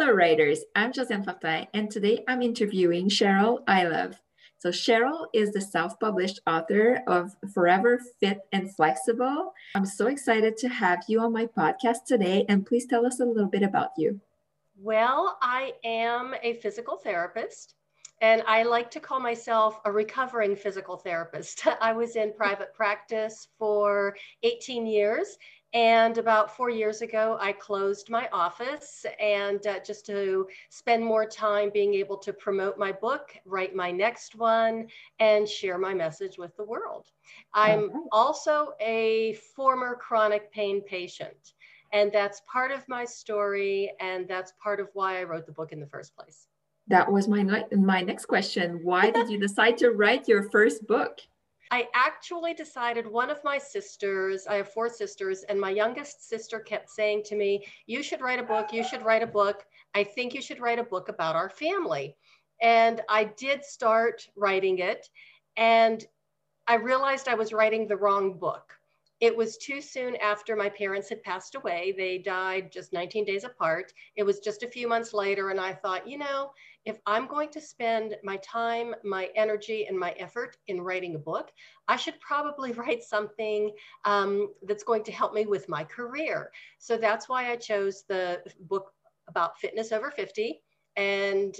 Hello, writers. I'm Josiane Fortin, and today I'm interviewing Cheryl Ilov. So, Cheryl is the self published author of Forever Fit and Flexible. I'm so excited to have you on my podcast today, and please tell us a little bit about you. Well, I am a physical therapist. And I like to call myself a recovering physical therapist. I was in private practice for 18 years and about four years ago, I closed my office and uh, just to spend more time being able to promote my book, write my next one, and share my message with the world. I'm also a former chronic pain patient, and that's part of my story, and that's part of why I wrote the book in the first place. That was my, my next question. Why did you decide to write your first book? I actually decided one of my sisters, I have four sisters, and my youngest sister kept saying to me, You should write a book. You should write a book. I think you should write a book about our family. And I did start writing it. And I realized I was writing the wrong book. It was too soon after my parents had passed away. They died just 19 days apart. It was just a few months later. And I thought, you know, if I'm going to spend my time, my energy, and my effort in writing a book, I should probably write something um, that's going to help me with my career. So that's why I chose the book about fitness over 50. And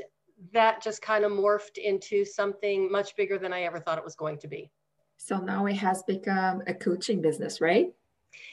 that just kind of morphed into something much bigger than I ever thought it was going to be. So now it has become a coaching business, right?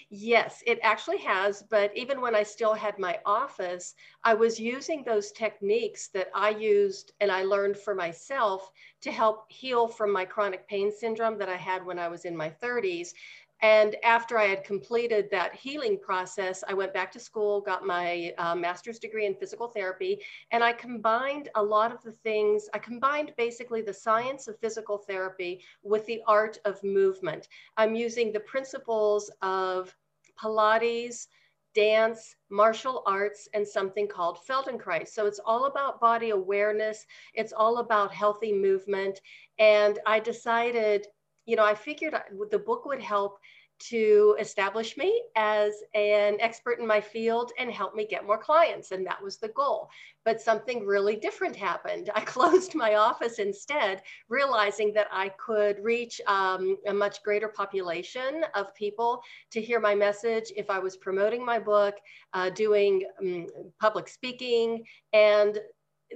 Yes, it actually has. But even when I still had my office, I was using those techniques that I used and I learned for myself to help heal from my chronic pain syndrome that I had when I was in my 30s. And after I had completed that healing process, I went back to school, got my uh, master's degree in physical therapy, and I combined a lot of the things. I combined basically the science of physical therapy with the art of movement. I'm using the principles of Pilates, dance, martial arts, and something called Feldenkrais. So it's all about body awareness, it's all about healthy movement. And I decided you know, I figured the book would help to establish me as an expert in my field and help me get more clients. And that was the goal. But something really different happened. I closed my office instead, realizing that I could reach um, a much greater population of people to hear my message if I was promoting my book, uh, doing um, public speaking, and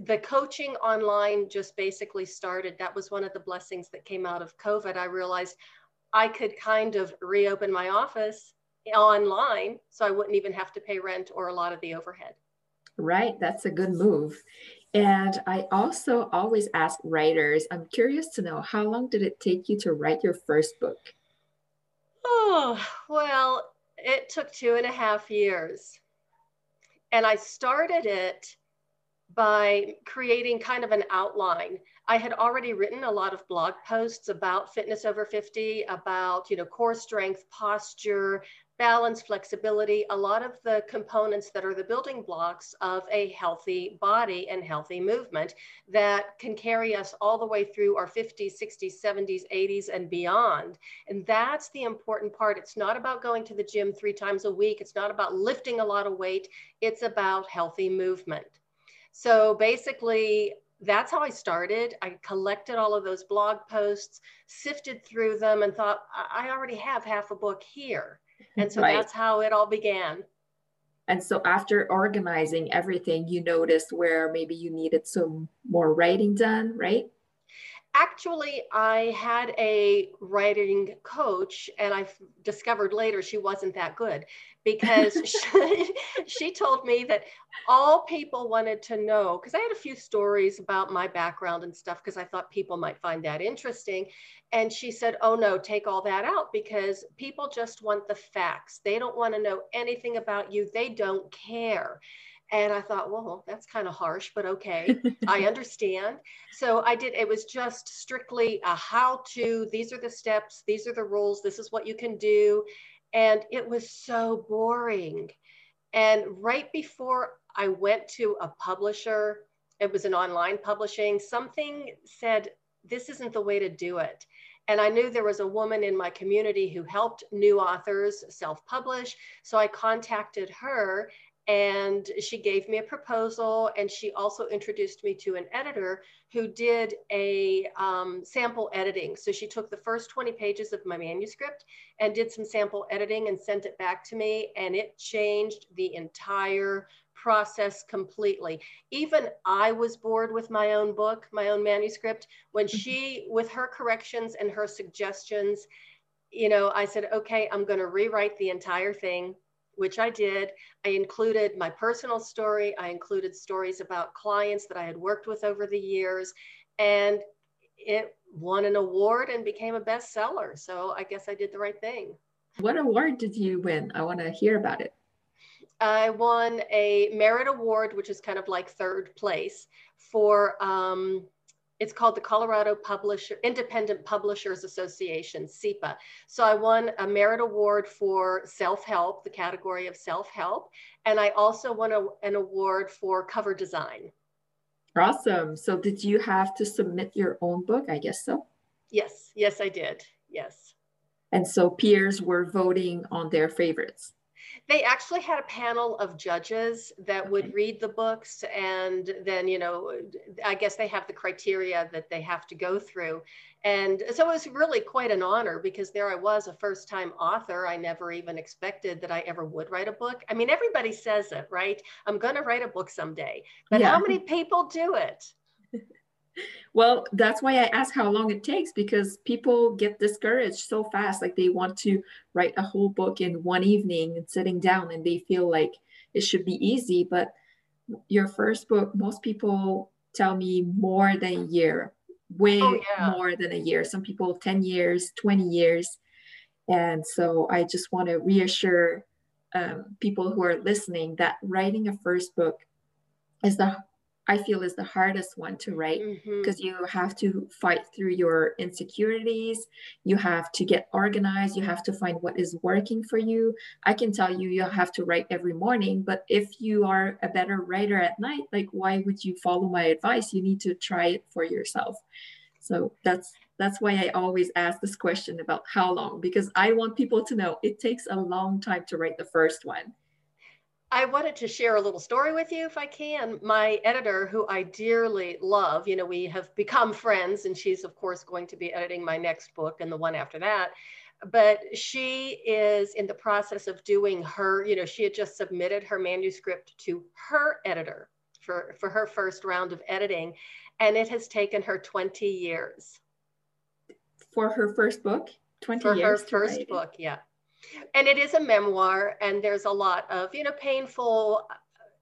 the coaching online just basically started. That was one of the blessings that came out of COVID. I realized I could kind of reopen my office online so I wouldn't even have to pay rent or a lot of the overhead. Right, that's a good move. And I also always ask writers, I'm curious to know how long did it take you to write your first book? Oh, well, it took two and a half years. And I started it by creating kind of an outline. I had already written a lot of blog posts about fitness over 50, about, you know, core strength, posture, balance, flexibility, a lot of the components that are the building blocks of a healthy body and healthy movement that can carry us all the way through our 50s, 60s, 70s, 80s, and beyond. And that's the important part. It's not about going to the gym three times a week. It's not about lifting a lot of weight. It's about healthy movement. So basically, that's how I started. I collected all of those blog posts, sifted through them, and thought, I already have half a book here. And so right. that's how it all began. And so after organizing everything, you noticed where maybe you needed some more writing done, right? Actually, I had a writing coach, and I discovered later she wasn't that good because she, she told me that all people wanted to know because I had a few stories about my background and stuff because I thought people might find that interesting. And she said, Oh, no, take all that out because people just want the facts. They don't want to know anything about you, they don't care. And I thought, well, that's kind of harsh, but okay, I understand. So I did, it was just strictly a how to, these are the steps, these are the rules, this is what you can do. And it was so boring. And right before I went to a publisher, it was an online publishing, something said, this isn't the way to do it. And I knew there was a woman in my community who helped new authors self publish. So I contacted her and she gave me a proposal and she also introduced me to an editor who did a um, sample editing. So she took the first 20 pages of my manuscript and did some sample editing and sent it back to me and it changed the entire process completely. Even i was bored with my own book my own manuscript. When mm-hmm. she with her corrections and her suggestions you know i said okay i'm going to rewrite the entire thing which I did. I included my personal story. I included stories about clients that I had worked with over the years. And it won an award and became a bestseller. So I guess I did the right thing. What award did you win? I want to hear about it. I won a merit award, which is kind of like third place for um, it's called the Colorado Publisher Independent Publishers Association, CIPA. So I won a merit award for self-help, the category of self-help, and I also won a, an award for cover design. Awesome. So did you have to submit your own book? I guess so. Yes, yes, I did. Yes. And so peers were voting on their favorites. They actually had a panel of judges that would read the books, and then, you know, I guess they have the criteria that they have to go through. And so it was really quite an honor because there I was, a first time author. I never even expected that I ever would write a book. I mean, everybody says it, right? I'm going to write a book someday. But yeah. how many people do it? Well, that's why I ask how long it takes because people get discouraged so fast. Like they want to write a whole book in one evening and sitting down and they feel like it should be easy. But your first book, most people tell me more than a year, way oh, yeah. more than a year. Some people 10 years, 20 years. And so I just want to reassure um, people who are listening that writing a first book is the I feel is the hardest one to write because mm-hmm. you have to fight through your insecurities. You have to get organized. You have to find what is working for you. I can tell you, you have to write every morning, but if you are a better writer at night, like why would you follow my advice? You need to try it for yourself. So that's that's why I always ask this question about how long because I want people to know it takes a long time to write the first one I wanted to share a little story with you if I can. My editor, who I dearly love, you know, we have become friends, and she's, of course, going to be editing my next book and the one after that. But she is in the process of doing her, you know, she had just submitted her manuscript to her editor for, for her first round of editing, and it has taken her 20 years. For her first book? 20 for years. For her first book, yeah and it is a memoir and there's a lot of you know painful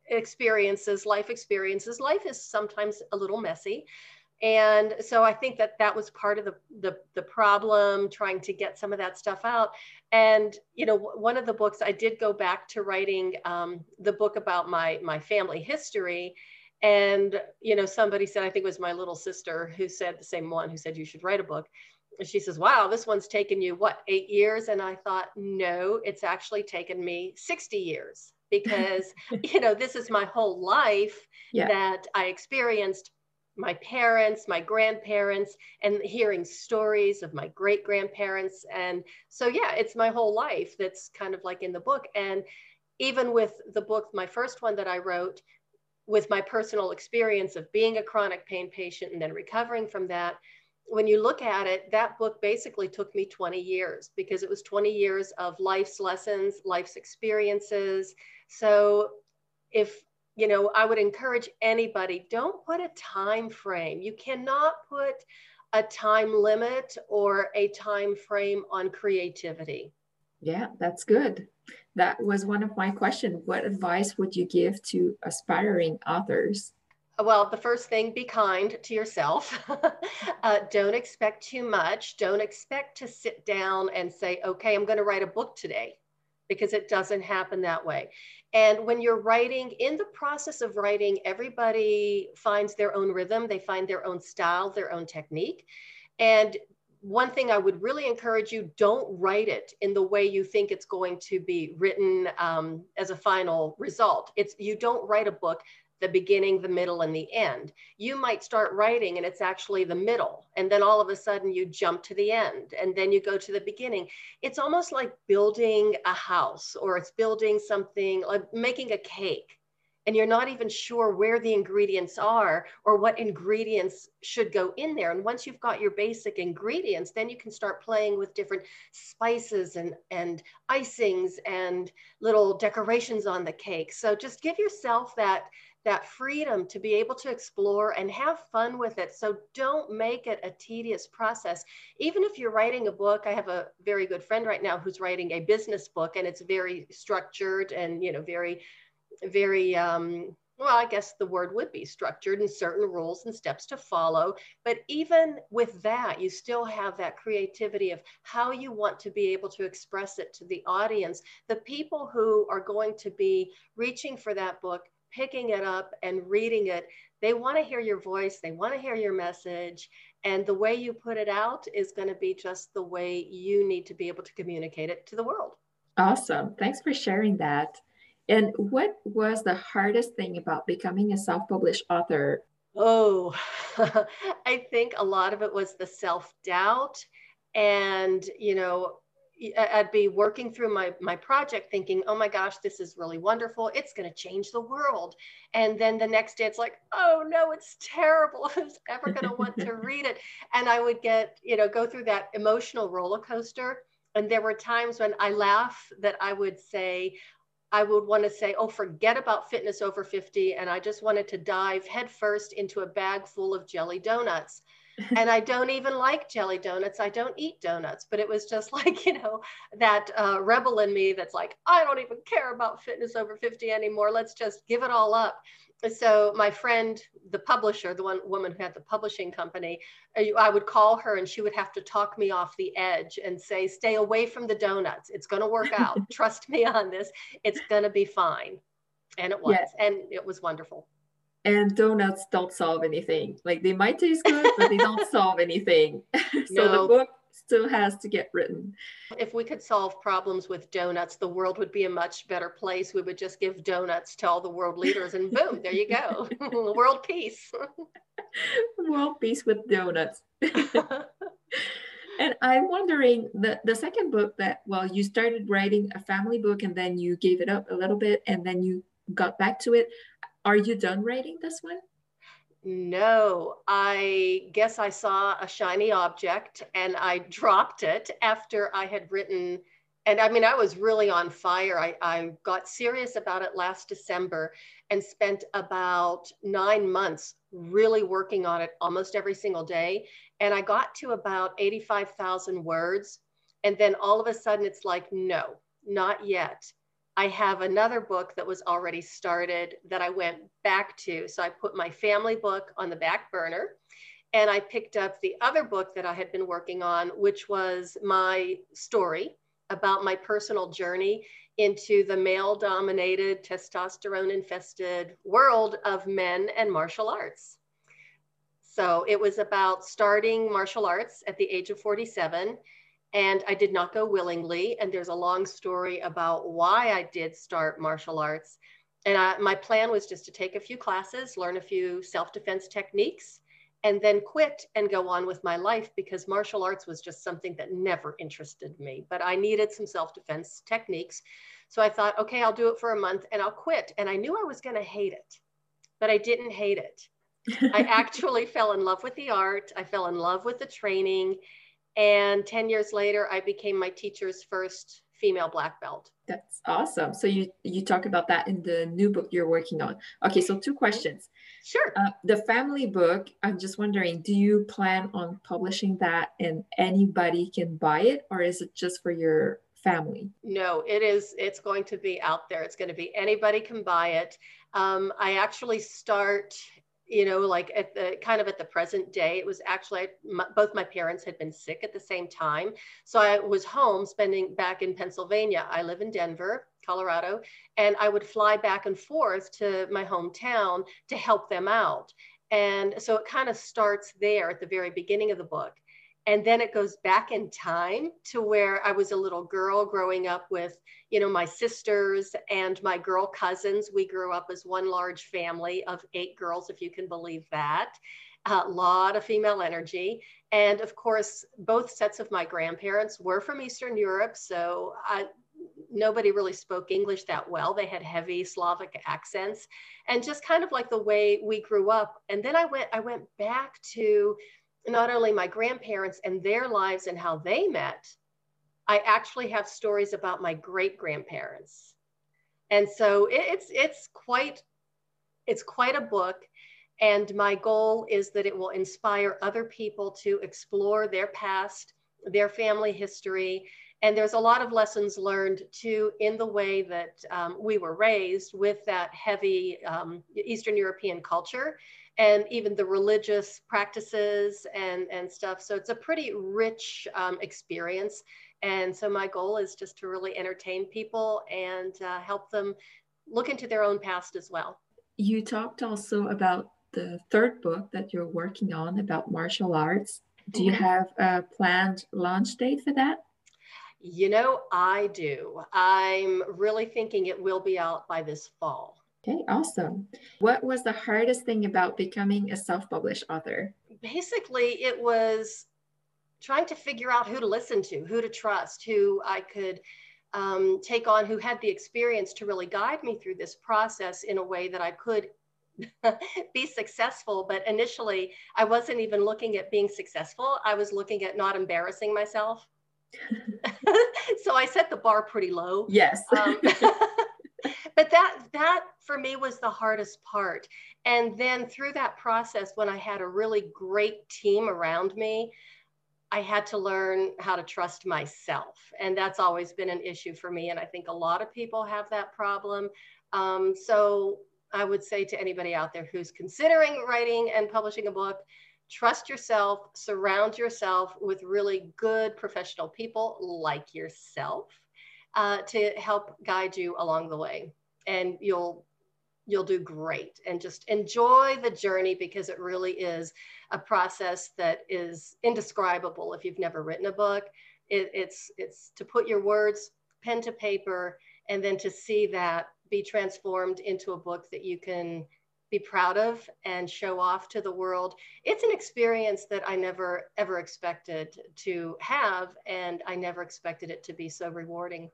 experiences life experiences. Life is sometimes a little messy. And so i think that that was part of the, the the, problem trying to get some of that stuff out. And you know one of the books i did go back to writing um, the book about my my family history. And you know somebody said i think it was my little sister who said the same one who said you should write a book she says, Wow, this one's taken you what, eight years? And I thought, No, it's actually taken me 60 years because, you know, this is my whole life yeah. that I experienced my parents, my grandparents, and hearing stories of my great grandparents. And so, yeah, it's my whole life that's kind of like in the book. And even with the book, my first one that I wrote, with my personal experience of being a chronic pain patient and then recovering from that, when you look at it, that book basically took me 20 years because it was 20 years of life's lessons, life's experiences. So if you know, I would encourage anybody, don't put a time frame. You cannot put a time limit or a time frame on creativity. Yeah, that's good. That was one of my questions. What advice would you give to aspiring authors? Well, the first thing, be kind to yourself. uh, don't expect too much. Don't expect to sit down and say, okay, I'm going to write a book today. because it doesn't happen that way. And when you're writing, in the process of writing, everybody finds their own rhythm, they find their own style, their own technique. And one thing I would really encourage you don't write it in the way you think it's going to be written um, as a final result. It's you don't write a book the beginning, the middle, and the end. You might start writing and it's actually the middle. And then all of a sudden you jump to the end and then you go to the beginning. It's almost like building a house or it's building something like making a cake and you're not even sure where the ingredients are or what ingredients should go in there. And once you've got your basic ingredients, then you can start playing with different spices and, and icings and little decorations on the cake. So just give yourself that that freedom to be able to explore and have fun with it. So don't make it a tedious process. Even if you're writing a book, I have a very good friend right now who's writing a business book and it's very structured and, you know, very, very, um, well, I guess the word would be structured and certain rules and steps to follow. But even with that, you still have that creativity of how you want to be able to express it to the audience. The people who are going to be reaching for that book picking it up and reading it, they want to hear your voice, they want to hear your message. And the way you put it out is going to be just the way you need to be able to communicate it to the world. Awesome. Thanks for sharing that. And what was the hardest thing about becoming a self published author? Oh, I think a lot of it was the self doubt. And, you know, I'd be working through my my project thinking, "Oh my gosh, this is really wonderful. It's going to change the world." And then the next day it's like, "Oh no, it's terrible. Who's ever going to want to read it?" And I would get, you know, go through that emotional roller coaster. And there were times when I laugh that I would say, I would want to say, oh, forget about fitness over 50. And I just wanted to dive headfirst into a bag full of jelly donuts and I don't even like jelly donuts. I don't eat donuts, but it was just like, you know, that uh, rebel in me that's like, I don't even care about fitness over 50 anymore. Let's just give it all up. So my friend, the publisher, the one woman who had the publishing company, uh, I would call her and she would have to talk me off the edge and say, stay away from the donuts. It's going to work out. Trust me on this. It's going to be fine. And it was, yes. and it was wonderful and donuts don't solve anything. Like they might taste good, but they don't solve anything. so no. the book still has to get written. If we could solve problems with donuts, the world would be a much better place. We would just give donuts to all the world leaders, and boom, there you go. world peace. world peace with donuts. and I'm wondering the the second book that well, you started writing a family book and then you gave it up a little bit and then you got back to it. Are you done writing this one? No, I guess I saw a shiny object and I dropped it after I had written. And I mean, I was really on fire. I, I got serious about it last December and spent about nine months really working on it almost every single day. And I got to about 85,000 words. And then all of a sudden, it's like, no, not yet. I have another book that was already started that I went back to. So I put my family book on the back burner and I picked up the other book that I had been working on, which was my story about my personal journey into the male dominated, testosterone infested world of men and martial arts. So it was about starting martial arts at the age of 47 and I did not go willingly. And there's a long story about why I did start martial arts. And I, my plan was just to take a few classes, learn a few self defense techniques, and then quit and go on with my life because martial arts was just something that never interested me. But I needed some self defense techniques. So I thought, okay, I'll do it for a month and I'll quit. And I knew I was going to hate it, but I didn't hate it. I actually fell in love with the art. I fell in love with the training. And 10 years later, I became my teacher's first female black belt. That's awesome. So you you talk about that in the new book you're working on. Okay, so two questions. Sure. Uh, the family book, I'm just wondering, do you plan on publishing that and anybody can buy it or is it just for your family? No, it is it's going to be out there. It's going to be anybody can buy it. Um, I actually start you know, like at the kind of at the present day. It was actually my, both my parents had been sick at the same time. So I was home spending back in Pennsylvania. I live in Denver, Colorado, and I would fly back and forth to my hometown to help them out. And so it kind of starts there at the very beginning of the book. And then it goes back in time to where I was a little girl growing up with, you know, my sisters and my girl cousins. We grew up as one large family of eight girls, if you can believe that. A lot of female energy. And of course, both sets of my grandparents were from Eastern Europe. So I, nobody really spoke English that well. They had heavy Slavic accents and just kind of like the way we grew up. And then I went, I went back to not only my grandparents and their lives and how they met, I actually have stories about my great grandparents. And so it's it's quite it's quite a book and my goal is that it will inspire other people to explore their past, their family history, and there's a lot of lessons learned too in the way that um, we were raised with that heavy um, Eastern European culture and even the religious practices and, and stuff. So it's a pretty rich um, experience. And so my goal is just to really entertain people and uh, help them look into their own past as well. You talked also about the third book that you're working on about martial arts. Do you mm-hmm. have a planned launch date for that? You know, I do. I'm really thinking it will be out by this fall. Okay, awesome. What was the hardest thing about becoming a self published author? Basically, it was trying to figure out who to listen to, who to trust, who I could um, take on, who had the experience to really guide me through this process in a way that I could be successful. But initially, I wasn't even looking at being successful, I was looking at not embarrassing myself. so I set the bar pretty low. Yes. um, but that that for me was the hardest part. And then through that process, when I had a really great team around me, I had to learn how to trust myself. And that's always been an issue for me. And I think a lot of people have that problem. Um, so I would say to anybody out there who's considering writing and publishing a book, trust yourself, surround yourself with really good professional people like yourself uh, to help guide you along the way. And you'll you'll do great and just enjoy the journey because it really is a process that is indescribable if you've never written a book it, it's it's to put your words pen to paper and then to see that be transformed into a book that you can be proud of and show off to the world. It's an experience that I never ever expected to have, and I never expected it to be so rewarding.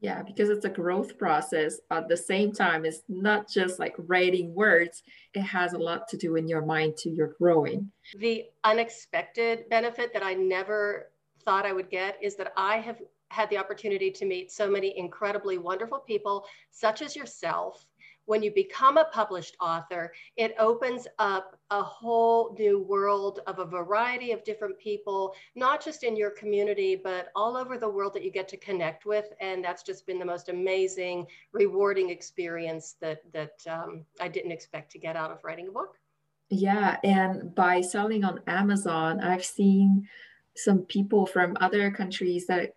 Yeah, because it's a growth process. At the same time, it's not just like writing words, it has a lot to do in your mind to your growing. The unexpected benefit that I never thought I would get is that I have had the opportunity to meet so many incredibly wonderful people, such as yourself, when you become a published author, it opens up a whole new world of a variety of different people, not just in your community, but all over the world that you get to connect with. And that's just been the most amazing, rewarding experience that, that um, I didn't expect to get out of writing a book. Yeah. And by selling on Amazon, I've seen some people from other countries that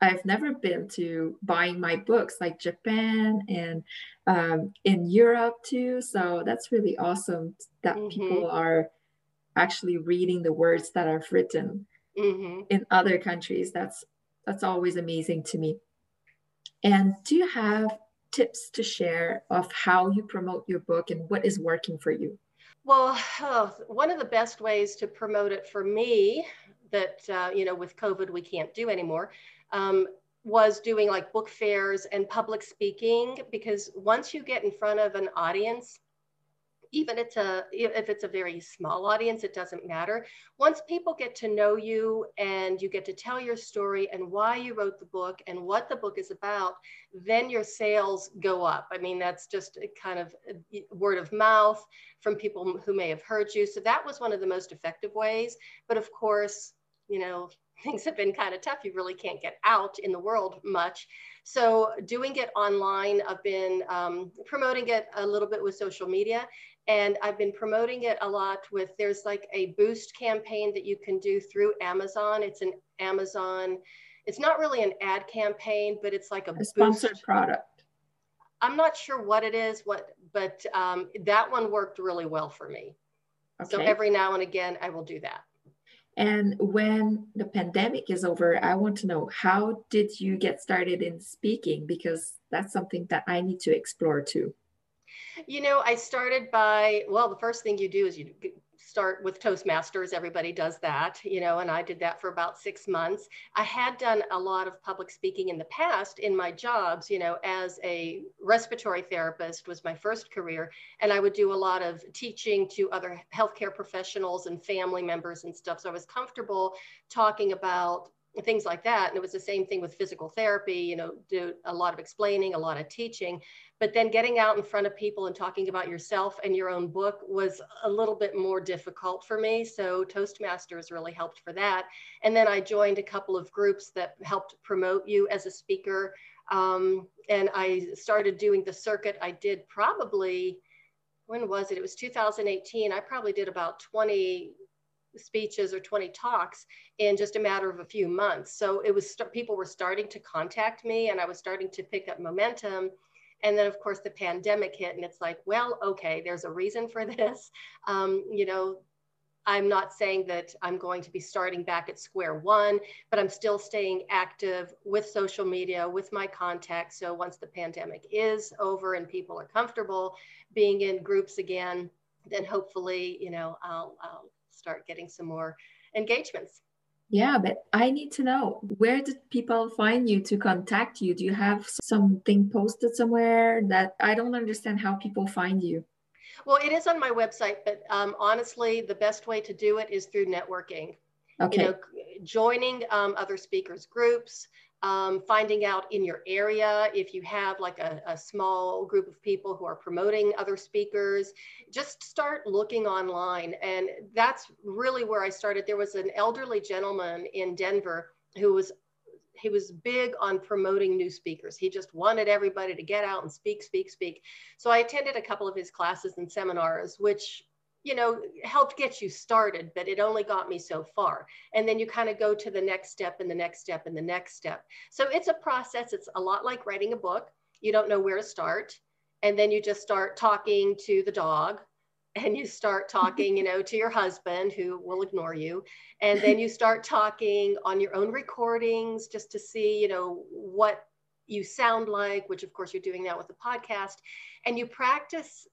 I've never been to buying my books like Japan and um, in Europe too. So that's really awesome that mm-hmm. people are actually reading the words that are written mm-hmm. in other countries. That's that's always amazing to me. And do you have tips to share of how you promote your book and what is working for you? Well, oh, one of the best ways to promote it for me that uh, you know with COVID we can't do anymore um, was doing like book fairs and public speaking because once you get in front of an audience even it's a if it's a very small audience it doesn't matter. Once people get to know you and you get to tell your story and why you wrote the book and what the book is about then your sales go up. I mean that's just kind of word of mouth from people who may have heard you. So that was one of the most effective ways. But of course you know things have been kind of tough. You really can't get out in the world much. So doing it online, I've been um, promoting it a little bit with social media and I've been promoting it a lot with, there's like a boost campaign that you can do through Amazon. It's an Amazon, it's not really an ad campaign, but it's like a, a sponsored boost. product. I'm not sure what it is, what, but um, that one worked really well for me. Okay. So every now and again, I will do that. And when the pandemic is over, I want to know how did you get started in speaking? Because that's something that I need to explore too. You know, I started by, well, the first thing you do is you start with Toastmasters. Everybody does that, you know, and I did that for about six months. I had done a lot of public speaking in the past in my jobs, you know, as a respiratory therapist was my first career. And I would do a lot of teaching to other healthcare professionals and family members and stuff. So I was comfortable talking about things like that. And it was the same thing with physical therapy, you know, do a lot of explaining, a lot of teaching. But then getting out in front of people and talking about yourself and your own book was a little bit more difficult for me. So Toastmasters really helped for that. And then I joined a couple of groups that helped promote you as a speaker. Um, and I started doing the circuit. I did probably, when was it? It was 2018. I probably did about 20 speeches or 20 talks in just a matter of a few months. So it was people were starting to contact me and I was starting to pick up momentum. And then, of course, the pandemic hit, and it's like, well, okay, there's a reason for this. Um, you know, I'm not saying that I'm going to be starting back at square one, but I'm still staying active with social media, with my contacts. So once the pandemic is over and people are comfortable being in groups again, then hopefully, you know, I'll, I'll start getting some more engagements. Yeah, but I need to know where did people find you to contact you? Do you have something posted somewhere that I don't understand how people find you? Well, it is on my website, but um, honestly, the best way to do it is through networking. Okay. You know, joining um, other speakers groups, um, finding out in your area if you have like a, a, small group of people who are promoting other speakers. Just start looking online. And that's really where i started. There was an elderly gentleman in denver who was he was big on promoting new speakers. He just wanted everybody to get out and speak speak speak. So i attended a couple of his classes and seminars which you know, helped get you started, but it only got me so far. And then you kind of go to the next step and the next step and the next step. So it's a process. It's a lot like writing a book. You don't know where to start. And then you just start talking to the dog and you start talking, you know, to your husband who will ignore you. And then you start talking on your own recordings just to see, you know, what you sound like, which of course you're doing now with the podcast. And you practice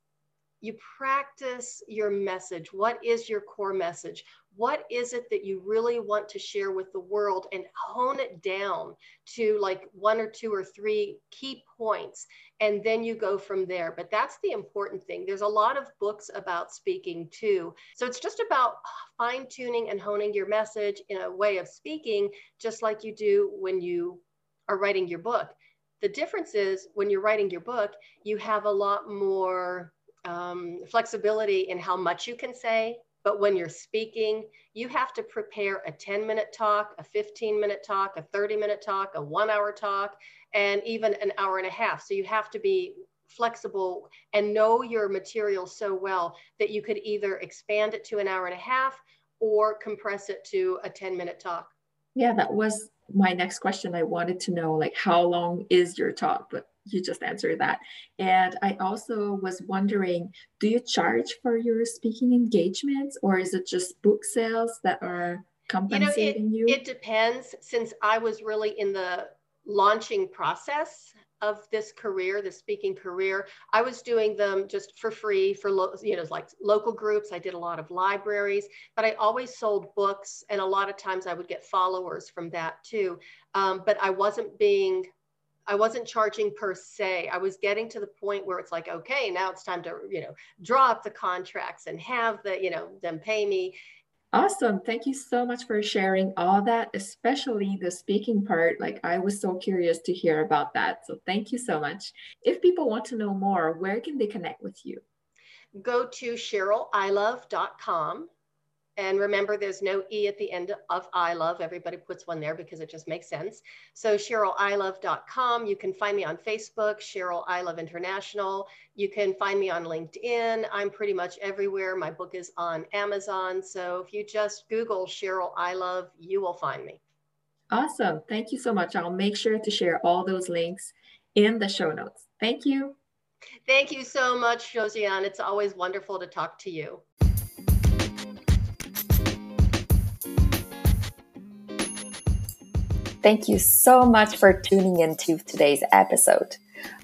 you practice your message. What is your core message? What is it that you really want to share with the world and hone it down to like one or two or three key points? And then you go from there. But that's the important thing. There's a lot of books about speaking too. So it's just about fine tuning and honing your message in a way of speaking, just like you do when you are writing your book. The difference is when you're writing your book, you have a lot more um, flexibility in how much you can say. But when you're speaking, you have to prepare a 10 minute talk, a 15 minute talk, a 30 minute talk, a one hour talk, and even an hour and a half. So you have to be flexible and know your material so well that you could either expand it to an hour and a half or compress it to a 10 minute talk. Yeah, that was my next question. I wanted to know like how long is your talk? But you just answered that. And I also was wondering, do you charge for your speaking engagements or is it just book sales that are compensating you? Know, it, you? it depends. Since I was really in the launching process of this career, the speaking career, I was doing them just for free for lo- you know like local groups. I did a lot of libraries, but I always sold books, and a lot of times I would get followers from that too. Um, but I wasn't being I wasn't charging per se. I was getting to the point where it's like, okay, now it's time to, you know, draw up the contracts and have the, you know, them pay me. Awesome. Thank you so much for sharing all that, especially the speaking part. Like, I was so curious to hear about that. So, thank you so much. If people want to know more, where can they connect with you? Go to CherylIlov.com And remember, there's no E at the end of Ilov. Everybody puts one there because it just makes sense. So CherylIlov.com. You can find me on Facebook, Cheryl Ilov International. You can find me on LinkedIn. I'm pretty much everywhere. My book is on Amazon. So if you just Google Cheryl Ilov, you will find me. Awesome. Thank you so much. I'll make sure to share all those links in the show notes. Thank you. Thank you so much, Josiane. It's always wonderful to talk to you. Thank you so much for tuning into today's episode.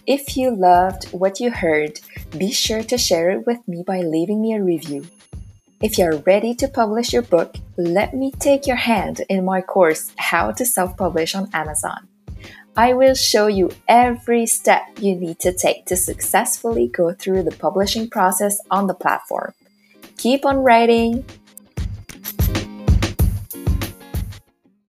If you loved what you heard, be sure to share it with me by leaving me a review. If you're ready to publish your book, let me take your hand in my course, How to Self Publish on Amazon. I will show you every step you need to take to successfully go through the publishing process on the platform. Keep on writing,